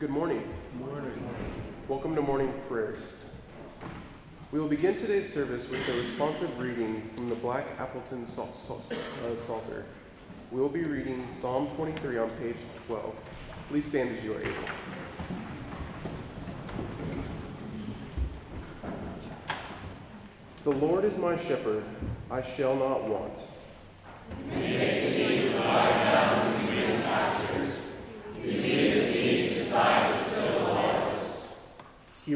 Good morning. Good Morning. Welcome to morning prayers. We will begin today's service with a responsive reading from the Black Appleton Psal- Psal- uh, Psalter. We will be reading Psalm 23 on page 12. Please stand as you are able. The Lord is my shepherd, I shall not want. He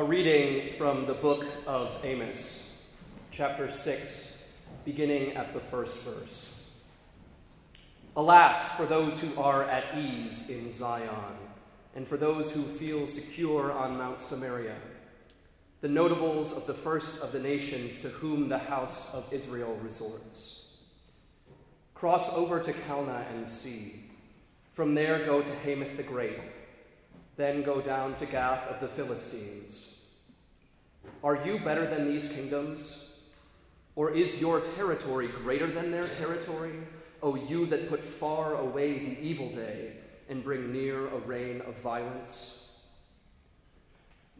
A reading from the book of Amos, chapter 6, beginning at the first verse. Alas for those who are at ease in Zion, and for those who feel secure on Mount Samaria, the notables of the first of the nations to whom the house of Israel resorts. Cross over to Calneh and see. From there go to Hamath the Great then go down to Gath of the Philistines. Are you better than these kingdoms? Or is your territory greater than their territory? O you that put far away the evil day and bring near a reign of violence?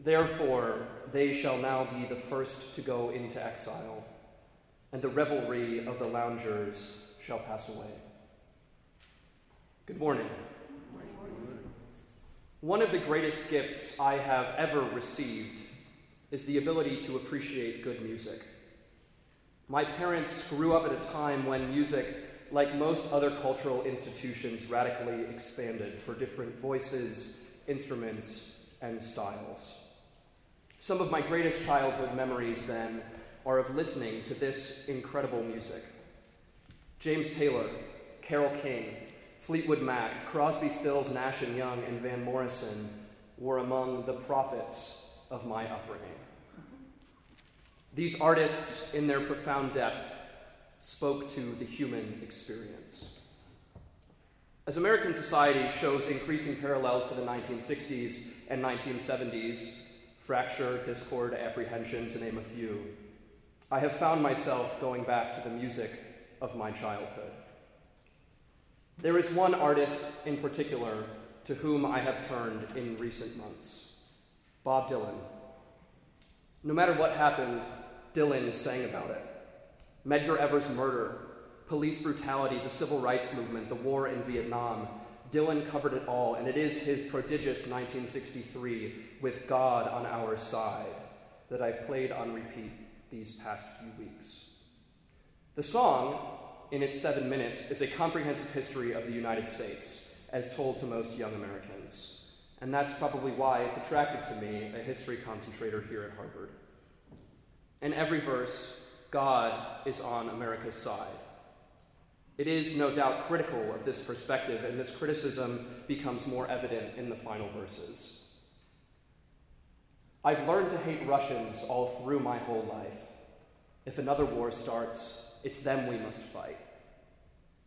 Therefore, they shall now be the first to go into exile, and the revelry of the loungers shall pass away. Good morning. One of the greatest gifts I have ever received is the ability to appreciate good music. My parents grew up at a time when music, like most other cultural institutions, radically expanded for different voices, instruments, and styles. Some of my greatest childhood memories, then, are of listening to this incredible music. James Taylor, Carole King, Fleetwood Mac, Crosby, Stills, Nash and Young, and Van Morrison were among the prophets of my upbringing. These artists, in their profound depth, spoke to the human experience. As American society shows increasing parallels to the 1960s and 1970s, fracture, discord, apprehension, to name a few, I have found myself going back to the music of my childhood. There is one artist in particular to whom I have turned in recent months Bob Dylan. No matter what happened, Dylan sang about it. Medgar Evers' murder, police brutality, the civil rights movement, the war in Vietnam. Dylan covered it all, and it is his prodigious 1963, With God on Our Side, that I've played on repeat these past few weeks. The song in its seven minutes, is a comprehensive history of the United States, as told to most young Americans. And that's probably why it's attractive to me, a history concentrator here at Harvard. In every verse, God is on America's side. It is no doubt critical of this perspective, and this criticism becomes more evident in the final verses. I've learned to hate Russians all through my whole life. If another war starts, it's them we must fight.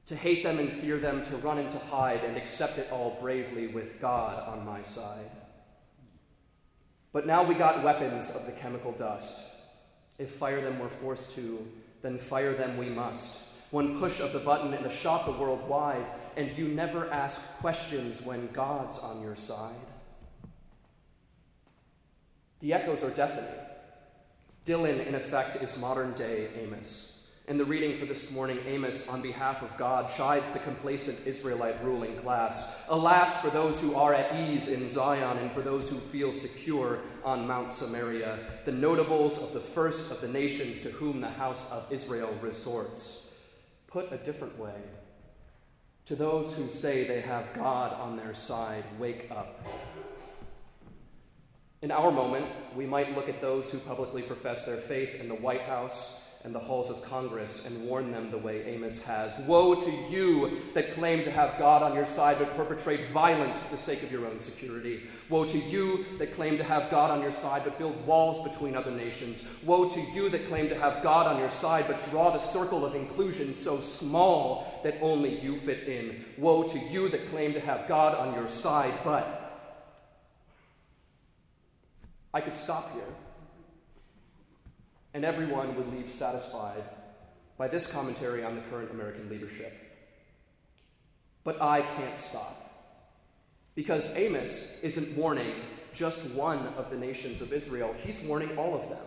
To hate them and fear them, to run and to hide and accept it all bravely with God on my side. But now we got weapons of the chemical dust. If fire them we're forced to, then fire them we must. One push of the button and a shot the world wide, and you never ask questions when God's on your side. The echoes are deafening. Dylan, in effect, is modern day Amos. In the reading for this morning, Amos, on behalf of God, chides the complacent Israelite ruling class. Alas for those who are at ease in Zion and for those who feel secure on Mount Samaria, the notables of the first of the nations to whom the house of Israel resorts. Put a different way, to those who say they have God on their side, wake up. In our moment, we might look at those who publicly profess their faith in the White House and the halls of Congress and warn them the way Amos has. Woe to you that claim to have God on your side but perpetrate violence for the sake of your own security. Woe to you that claim to have God on your side but build walls between other nations. Woe to you that claim to have God on your side but draw the circle of inclusion so small that only you fit in. Woe to you that claim to have God on your side but. I could stop here and everyone would leave satisfied by this commentary on the current American leadership. But I can't stop. Because Amos isn't warning just one of the nations of Israel, he's warning all of them.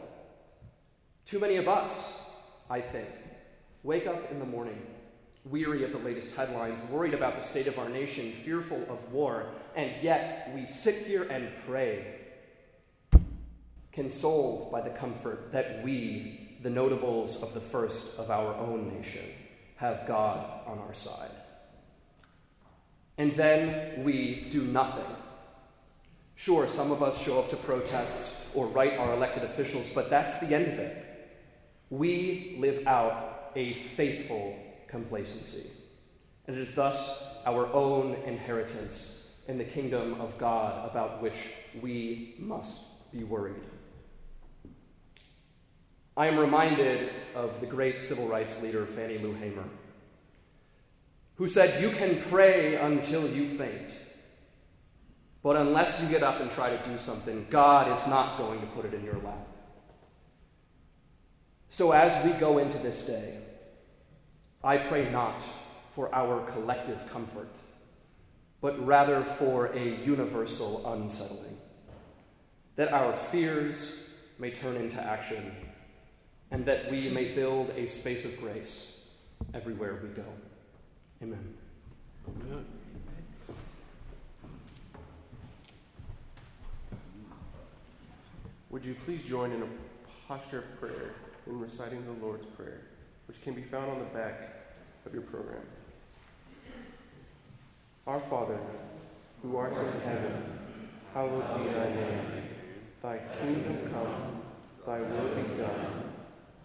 Too many of us, I think, wake up in the morning weary of the latest headlines, worried about the state of our nation, fearful of war, and yet we sit here and pray consoled by the comfort that we, the notables of the first of our own nation, have God on our side. And then we do nothing. Sure, some of us show up to protests or write our elected officials, but that's the end of it. We live out a faithful complacency. And it is thus our own inheritance in the kingdom of God about which we must be worried. I am reminded of the great civil rights leader Fannie Lou Hamer, who said, You can pray until you faint, but unless you get up and try to do something, God is not going to put it in your lap. So as we go into this day, I pray not for our collective comfort, but rather for a universal unsettling, that our fears may turn into action and that we may build a space of grace everywhere we go. Amen. Amen. Would you please join in a posture of prayer in reciting the Lord's Prayer, which can be found on the back of your program? Our Father, who art in heaven, hallowed be thy name. Thy kingdom come, thy will be done,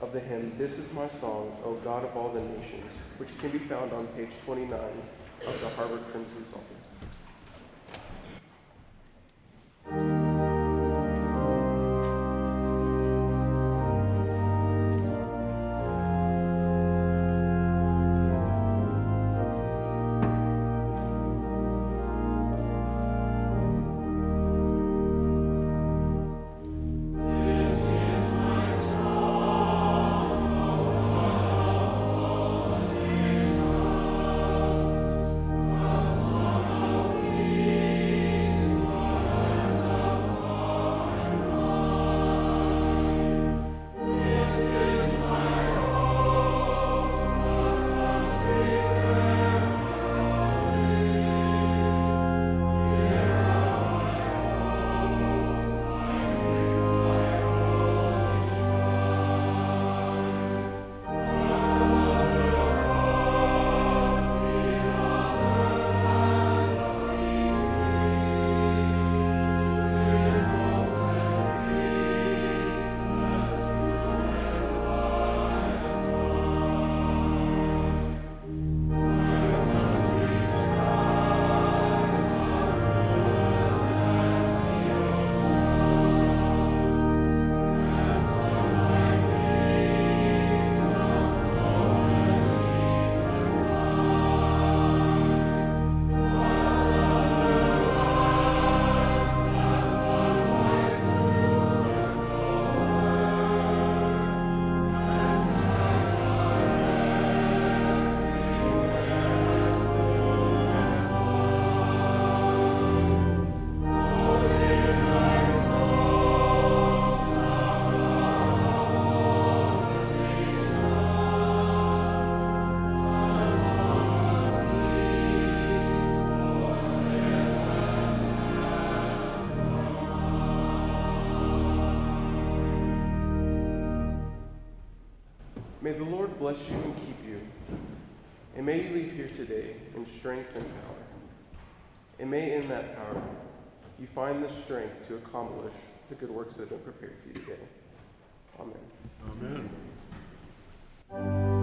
of the hymn, This is My Song, O God of All the Nations, which can be found on page 29 of the Harvard Crimson Psalter. May the Lord bless you and keep you. And may you leave here today in strength and power. And may in that power you find the strength to accomplish the good works that have been prepared for you today. Amen. Amen.